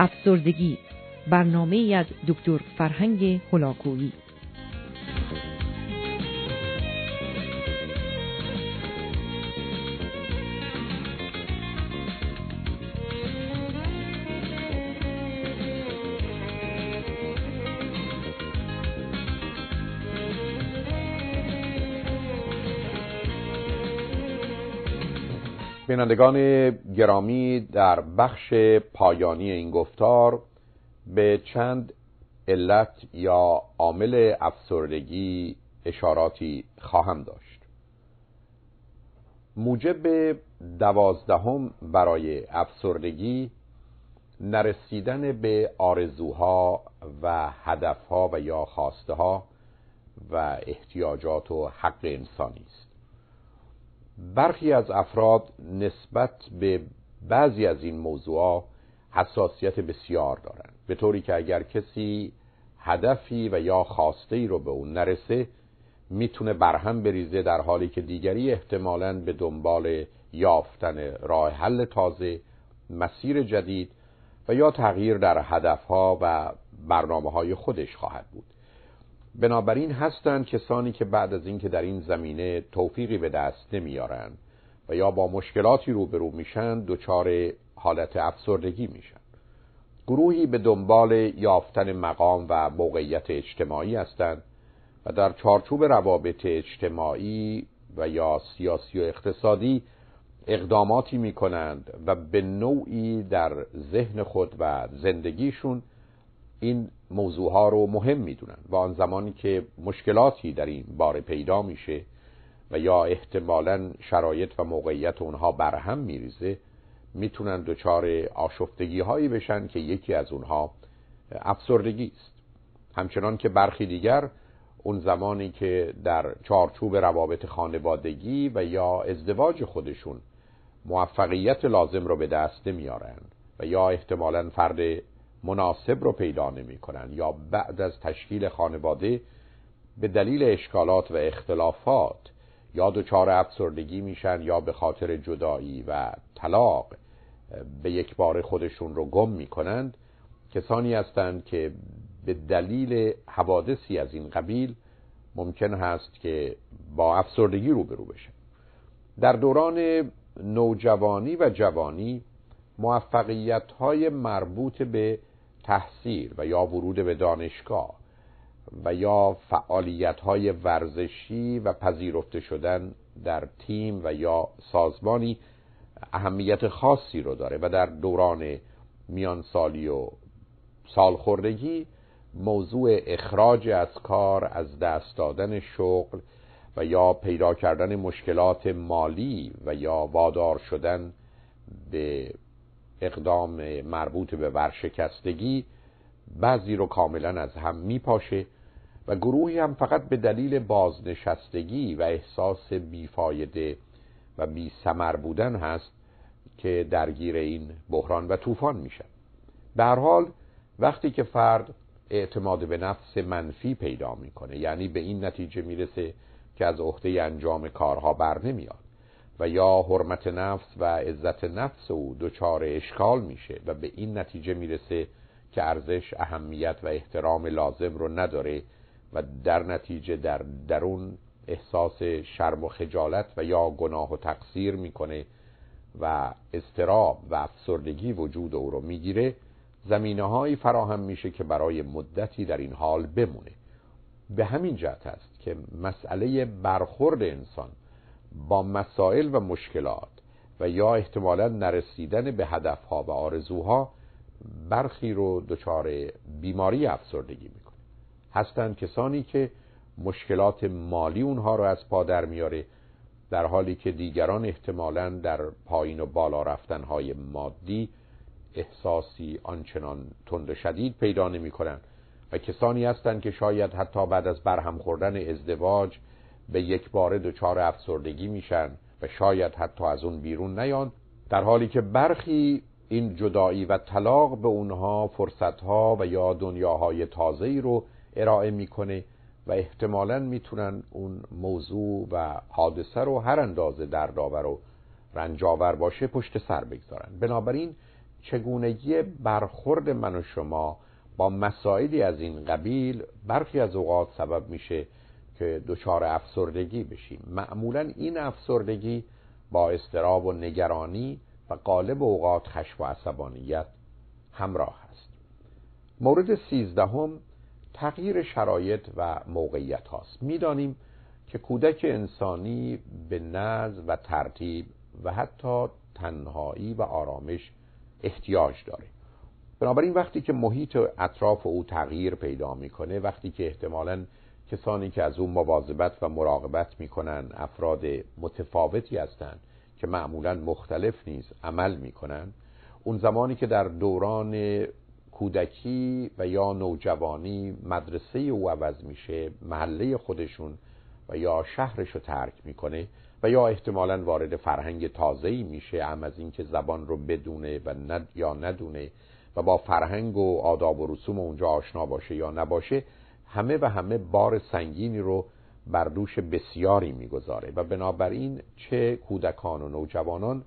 افسردگی. برنامه از دکتر فرهنگ هلاکویی. بینندگان گرامی در بخش پایانی این گفتار به چند علت یا عامل افسردگی اشاراتی خواهم داشت. موجب دوازدهم برای افسردگی نرسیدن به آرزوها و هدفها و یا خواسته ها و احتیاجات و حق انسانی است. برخی از افراد نسبت به بعضی از این موضوعات حساسیت بسیار دارند. به طوری که اگر کسی هدفی و یا خواسته ای رو به اون نرسه می‌تونه برهم بریزه در حالی که دیگری احتمالا به دنبال یافتن راه حل تازه مسیر جدید و یا تغییر در هدفها و برنامه های خودش خواهد بود. بنابراین هستند کسانی که بعد از اینکه در این زمینه توفیقی به دست نمیارند و یا با مشکلاتی روبرو میشن دچار حالت افسردگی میشن. گروهی به دنبال یافتن مقام و موقعیت اجتماعی هستند و در چارچوب روابط اجتماعی و یا سیاسی و اقتصادی اقداماتی می کنند و به نوعی در ذهن خود و زندگیشون این موضوع ها رو مهم می‌دونن و آن زمانی که مشکلاتی در این باره پیدا میشه و یا احتمالا شرایط و موقعیت اونها برهم میریزه می‌تونن دچار آشفتگی هایی بشن که یکی از اونها افسردگی است. همچنان که برخی دیگر اون زمانی که در چارچوب روابط خانوادگی و یا ازدواج خودشون موفقیت لازم رو به دست نمیارن و یا احتمالا فرد مناسب رو پیدا نمی کنن یا بعد از تشکیل خانواده به دلیل اشکالات و اختلافات یا دچار افسردگی میشن یا به خاطر جدایی و طلاق به یک بار خودشون رو گم می‌کنند کسانی هستند که به دلیل حوادثی از این قبیل ممکن هست که با افسردگی روبرو بشه. در دوران نوجوانی و جوانی موفقیت های مربوط به تحصیل و یا ورود به دانشگاه و یا فعالیت های ورزشی و پذیرفته شدن در تیم و یا سازمانی اهمیت خاصی رو داره و در دوران میان سالی و سالخوردگی موضوع اخراج از کار از دست دادن شغل و یا پیدا کردن مشکلات مالی و یا وادار شدن به اقدام مربوط به ورشکستگی بعضی رو کاملا از هم میپاشه و گروهی هم فقط به دلیل بازنشستگی و احساس بیفایده و بی سمر بودن هست که درگیر این بحران و طوفان میشن. به هر حال وقتی که فرد اعتماد به نفس منفی پیدا می‌کنه یعنی به این نتیجه می‌رسه که از عهده انجام کارها بر نمیاد. و یا حرمت نفس و عزت نفس او دچار اشکال میشه و به این نتیجه می‌رسه که ارزش اهمیت و احترام لازم رو نداره و در نتیجه در درون احساس شرم و خجالت و یا گناه و تقصیر می‌کنه و استراب و افسردگی وجود او رو می‌گیره. زمینه هایی فراهم میشه که برای مدتی در این حال بمونه. به همین جهت است که مسئله برخورد انسان با مسائل و مشکلات و یا احتمالا نرسیدن به هدفها و آرزوها برخی رو دچار بیماری افسردگی می‌کنه. هستند کسانی که مشکلات مالی اونها رو از پا در میاره در حالی که دیگران احتمالا در پایین و بالا رفتنهای مادی احساسی آنچنان تند و شدید پیدا نمی و کسانی هستند که شاید حتی بعد از برهم خوردن ازدواج به یک باره دچار افسردگی میشن و شاید حتی از اون بیرون نیان در حالی که برخی این جدایی و طلاق به اونها فرصتها و یا دنیاهای تازه‌ای رو ارائه می‌کنه و احتمالا می‌تونن اون موضوع و حادثه رو هر اندازه دردآور و رنجاور باشه پشت سر بگذارن. بنابراین چگونگی برخورد من و شما با مسائلی از این قبیل برخی از اوقات سبب میشه که دچار افسردگی بشیم. معمولا این افسردگی با استراب و نگرانی و قالب اوقات خشم و عصبانیت همراه است. مورد سیزدهم تغییر شرایط و موقعیت هاست. می‌دانیم که کودک انسانی به نظم و ترتیب و حتی تنهایی و آرامش احتیاج داره. بنابراین وقتی که محیط اطراف او تغییر پیدا می‌کنه وقتی که احتمالا کسانی که از اون مواظبت و مراقبت می‌کنن افراد متفاوتی هستند که معمولا مختلف نیز عمل می‌کنن. اون زمانی که در دوران کودکی و یا نوجوانی مدرسه او عوض میشه محله خودشون و یا شهرش رو ترک می‌کنه و یا احتمالا وارد فرهنگ تازه‌ای میشه هم از اینکه زبان رو بدونه و ند یا ندونه و با فرهنگ و آداب و رسوم اونجا آشنا باشه یا نباشه همه و همه بار سنگینی رو بر دوش بسیاری می‌گذاره و بنابراین چه کودکان و نوجوانان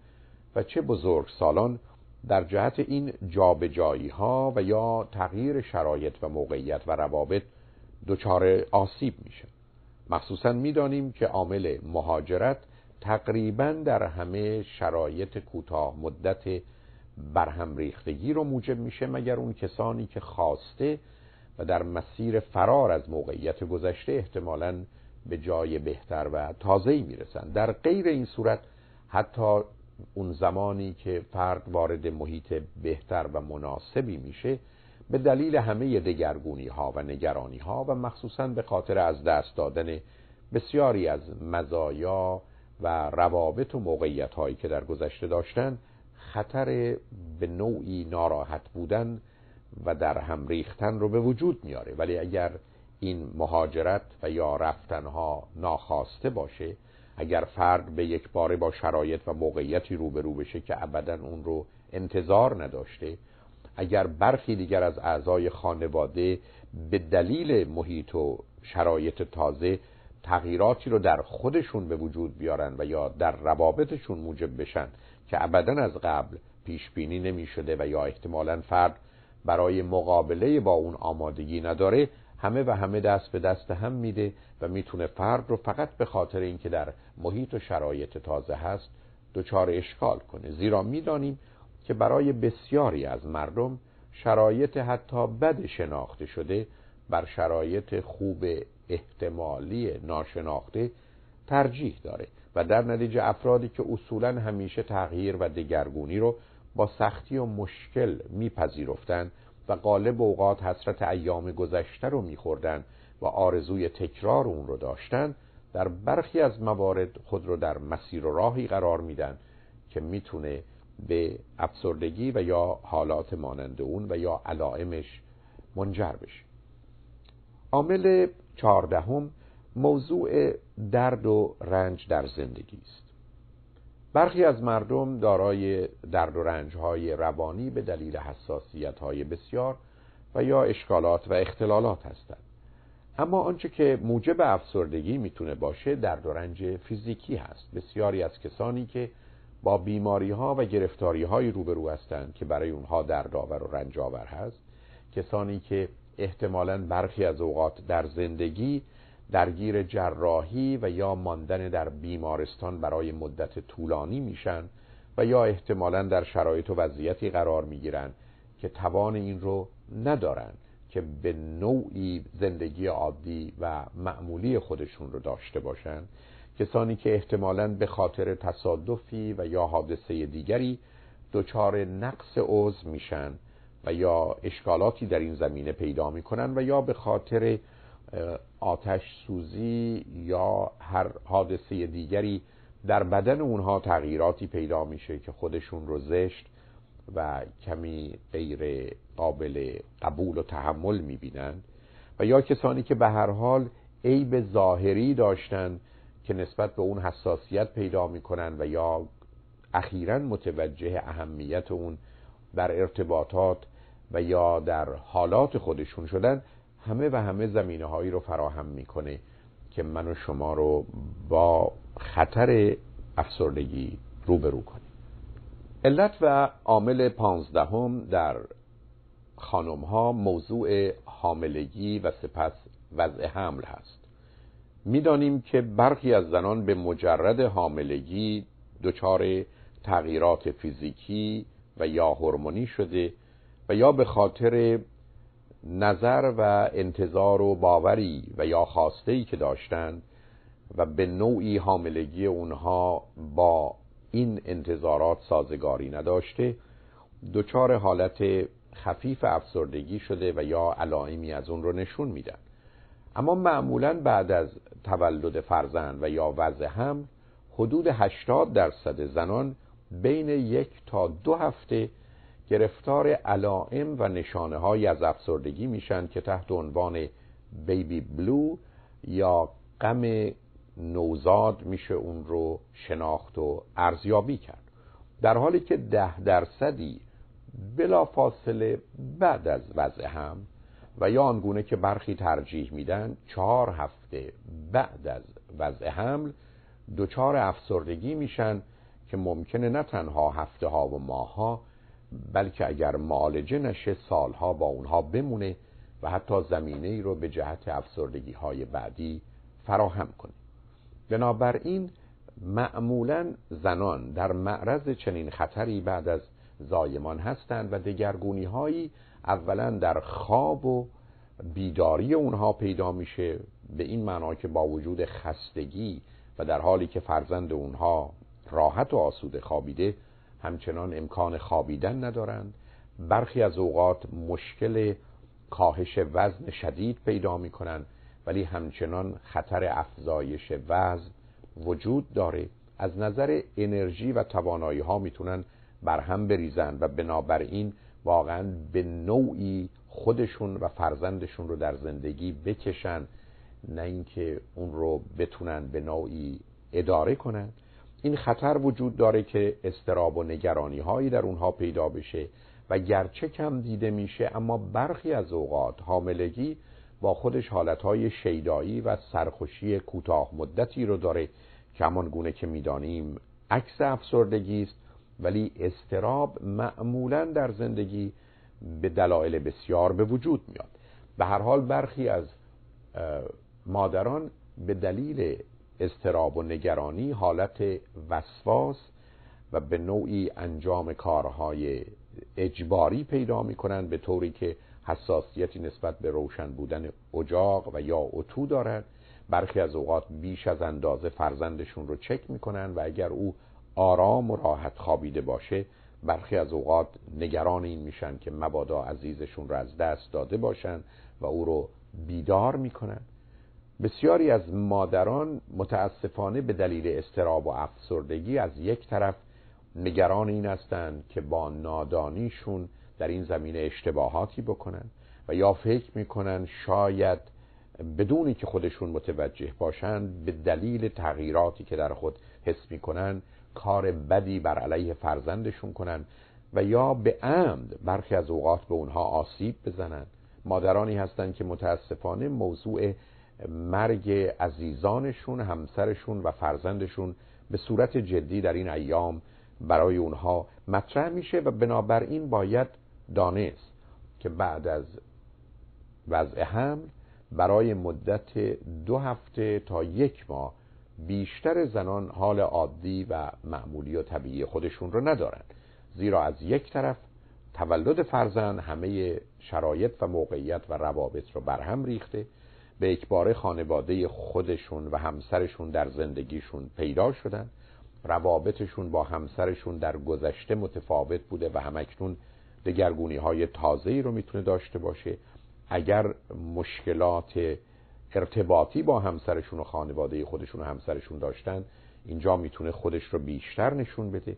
و چه بزرگ سالان در جهت این جابجایی ها و یا تغییر شرایط و موقعیت و روابط دچار آسیب میشه. مخصوصا می‌دانیم که عامل مهاجرت تقریبا در همه شرایط کوتاه مدت برهم ریختگی رو موجب میشه مگر اون کسانی که خواسته و در مسیر فرار از موقعیت گذشته احتمالا به جای بهتر و تازه‌ای می‌رسن در غیر این صورت حتی اون زمانی که فرد وارد محیط بهتر و مناسبی میشه به دلیل همه دگرگونی ها و نگرانی ها و مخصوصا به خاطر از دست دادن بسیاری از مزایا و روابط و موقعیت هایی که در گذشته داشتن خطر به نوعی ناراحت بودن و در هم ریختن رو به وجود میاره. ولی اگر این مهاجرت و یا رفتنها ناخواسته باشه اگر فرد به یک باره با شرایط و موقعیتی روبرو بشه که ابدا اون رو انتظار نداشته اگر برخی دیگر از اعضای خانواده به دلیل محیط و شرایط تازه تغییراتی رو در خودشون به وجود بیارن و یا در روابطشون موجب بشن که ابدا از قبل پیش بینی نمی شده و یا احتمالا فرد برای مقابله با اون آمادگی نداره همه و همه دست به دست هم میده و می‌تونه فرد رو فقط به خاطر اینکه در محیط و شرایط تازه هست دچار اشکال کنه. زیرا می‌دانیم که برای بسیاری از مردم شرایط حتی بد شناخته شده بر شرایط خوب احتمالی ناشناخته ترجیح داره و در نتیجه افرادی که اصولا همیشه تغییر و دگرگونی رو با سختی و مشکل میپذیرفتند و قالب اوقات حسرت ایام گذشته رو میخوردن و آرزوی تکرار اون رو داشتن در برخی از موارد خود رو در مسیر و راهی قرار میدن که می‌تونه به افسردگی و یا حالات مانند اون و یا علائمش منجر بشه. عامل چهاردهم موضوع درد و رنج در زندگی است. برخی از مردم دارای درد و رنج های روانی به دلیل حساسیت های بسیار و یا اشکالات و اختلالات هستند. اما آنچه که موجب افسردگی می‌تونه باشه درد و رنج فیزیکی هست. بسیاری از کسانی که با بیماری ها و گرفتاری های روبرو هستند که برای اونها دردآور و رنج آور هست کسانی که احتمالا برخی از اوقات در زندگی درگیر جراحی و یا ماندن در بیمارستان برای مدت طولانی میشن و یا احتمالا در شرایط و وضعیتی قرار می‌گیرن که توان این رو ندارن که به نوعی زندگی عادی و معمولی خودشون رو داشته باشن. کسانی که احتمالا به خاطر تصادفی و یا حادثه دیگری دچار نقص عضو میشن و یا اشکالاتی در این زمینه پیدا می‌کنن و یا به خاطر آتش سوزی یا هر حادثه دیگری در بدن اونها تغییراتی پیدا میشه که خودشون رو زشت و کمی غیر قابل قبول و تحمل می‌بینن. و یا کسانی که به هر حال عیب ظاهری داشتن که نسبت به اون حساسیت پیدا می‌کنن و یا اخیرا متوجه اهمیت اون در ارتباطات و یا در حالات خودشون شدن همه و همه زمینه هایی رو فراهم می‌کنه که من و شما رو با خطر افسردگی روبرو کنیم علت و عامل پانزدهم در خانم ها موضوع حاملگی و سپس وضع حمل هست. می‌دانیم که برخی از زنان به مجرد حاملگی دچار تغییرات فیزیکی و یا هورمونی شده و یا به خاطر نظر و انتظار و باوری و یا ای که داشتند و به نوعی حاملگی اونها با این انتظارات سازگاری نداشته دچار حالت خفیف افسردگی شده و یا علائمی از اون رو نشون میدن. اما معمولا بعد از تولد فرزند و یا وضع هم حدود 80 درصد زنان بین یک تا دو هفته گرفتار علائم و نشانه های از افسردگی میشن که تحت عنوان بیبی بلو یا غم نوزاد میشه اون رو شناخت و ارزیابی کرد. در حالی که ده درصدی بلا فاصله بعد از وضع هم و یا آنگونه که برخی ترجیح میدن چهار هفته بعد از وضع حمل دچار افسردگی میشن که ممکنه نه تنها هفته ها و ماه ها بلکه اگر معالجه نشه سالها با اونها بمونه و حتی زمینه ای رو به جهت افسردگی های بعدی فراهم کنه. بنابراین معمولا زنان در معرض چنین خطری بعد از زایمان هستند و دگرگونی هایی اولا در خواب و بیداری اونها پیدا میشه به این معنا که با وجود خستگی و در حالی که فرزند اونها راحت و آسوده خوابیده همچنان امکان خوابیدن ندارند. برخی از اوقات مشکل کاهش وزن شدید پیدا می‌کنند ولی همچنان خطر افزایش وزن وجود داره. از نظر انرژی و توانایی ها می‌تونن برهم بریزن و بنابراین واقعا به نوعی خودشون و فرزندشون رو در زندگی بکشن نه اینکه اون رو بتونن به نوعی اداره کنن. این خطر وجود داره که استراب و نگرانی هایی در اونها پیدا بشه و گرچه کم دیده میشه اما برخی از اوقات حاملگی با خودش حالتهای شیدایی و سرخوشی کوتاه مدتی رو داره که همان گونه که می‌دانیم عکس افسردگی است ولی استراب معمولا در زندگی به دلایل بسیار به وجود میاد. به هر حال برخی از مادران به دلیل استراب و نگرانی حالت وسواس و به نوعی انجام کارهای اجباری پیدا می‌کنند به طوری که حساسیتی نسبت به روشن بودن اجاق و یا اتو دارند برخی از اوقات بیش از اندازه فرزندشون رو چک می‌کنن و اگر او آرام و راحت خوابیده باشه برخی از اوقات نگران این میشن که مبادا عزیزشون رو از دست داده باشن و او رو بیدار می‌کنن. بسیاری از مادران متاسفانه به دلیل استراب و افسردگی از یک طرف نگران این هستند که با نادانیشون در این زمینه اشتباهاتی بکنن و یا فکر می‌کنن شاید بدونی که خودشون متوجه باشند به دلیل تغییراتی که در خود حس می‌کنن کار بدی بر علیه فرزندشون کنن و یا به عمد برخی از اوقات به اونها آسیب بزنن. مادرانی هستند که متاسفانه موضوع مرگ عزیزانشون همسرشون و فرزندشون به صورت جدی در این ایام برای اونها مطرح میشه و بنابراین باید دانست که بعد از وضع حمل برای مدت دو هفته تا یک ماه بیشتر زنان حال عادی و معمولی و طبیعی خودشون رو ندارن. زیرا از یک طرف تولد فرزند همه شرایط و موقعیت و روابط رو برهم ریخته به اکبار خانواده خودشون و همسرشون در زندگیشون پیدا شدن. روابطشون با همسرشون در گذشته متفاوت بوده و همکنون دگرگونی های تازه رو می‌تونه داشته باشه. اگر مشکلات ارتباطی با همسرشون و خانواده خودشون و همسرشون داشتن اینجا می‌تونه خودش رو بیشتر نشون بده.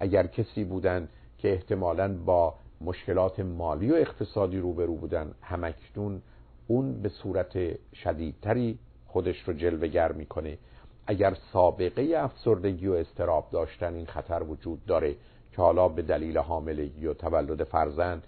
اگر کسی بودن که احتمالا با مشکلات مالی و اقتصادی روبرو بودن همکنون اون به صورت شدیدتری خودش رو جلوگر می‌کنه. اگر سابقه افسردگی و استراب داشتن این خطر وجود داره که حالا به دلیل حاملگی و تولد فرزند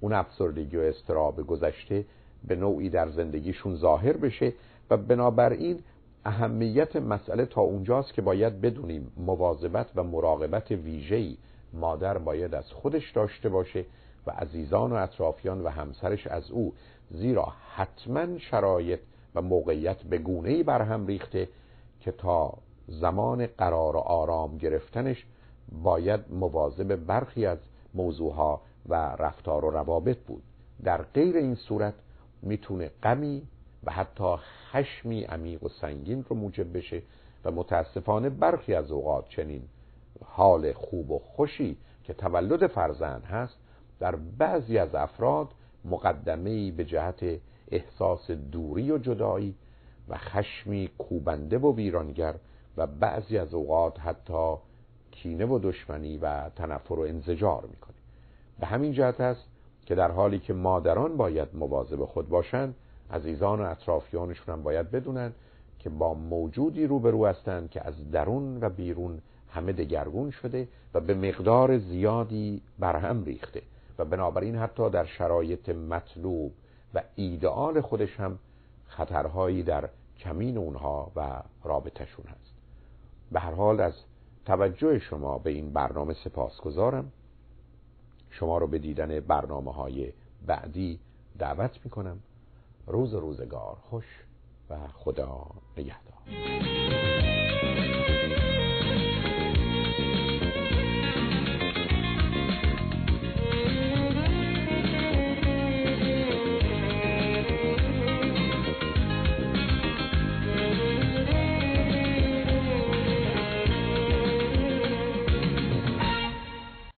اون افسردگی و استراب گذشته به نوعی در زندگیشون ظاهر بشه و بنابراین اهمیت مسئله تا اونجاست که باید بدونیم مواظبت و مراقبت ویژه‌ای مادر باید از خودش داشته باشه و عزیزان و اطرافیان و همسرش از او زیرا حتما شرایط و موقعیت به گونه ای برهم ریخته که تا زمان قرار و آرام گرفتنش باید مواظب برخی از موضوعها و رفتار و روابط بود. در غیر این صورت می‌تونه غمی و حتی خشمی عمیق و سنگین رو موجب بشه و متاسفانه برخی از اوقات چنین حال خوب و خوشی که تولد فرزند هست در بعضی از افراد مقدمه به جهت احساس دوری و جدایی و خشمی کوبنده و ویرانگر و بعضی از اوقات حتی کینه و دشمنی و تنفر و انزجار می‌کنه. به همین جهت است که در حالی که مادران باید مواظب خود باشند عزیزان و اطرافیانشون هم باید بدونن که با موجودی روبرو هستند که از درون و بیرون همه دگرگون شده و به مقدار زیادی برهم ریخته. و بنابراین حتی در شرایط مطلوب و ایدئال خودش هم خطرهایی در کمین اونها و رابطشون هست. به هر حال از توجه شما به این برنامه سپاسگزارم. شما رو به دیدن برنامه های بعدی دعوت می کنم روز روزگار خوش و خدا نگهدار.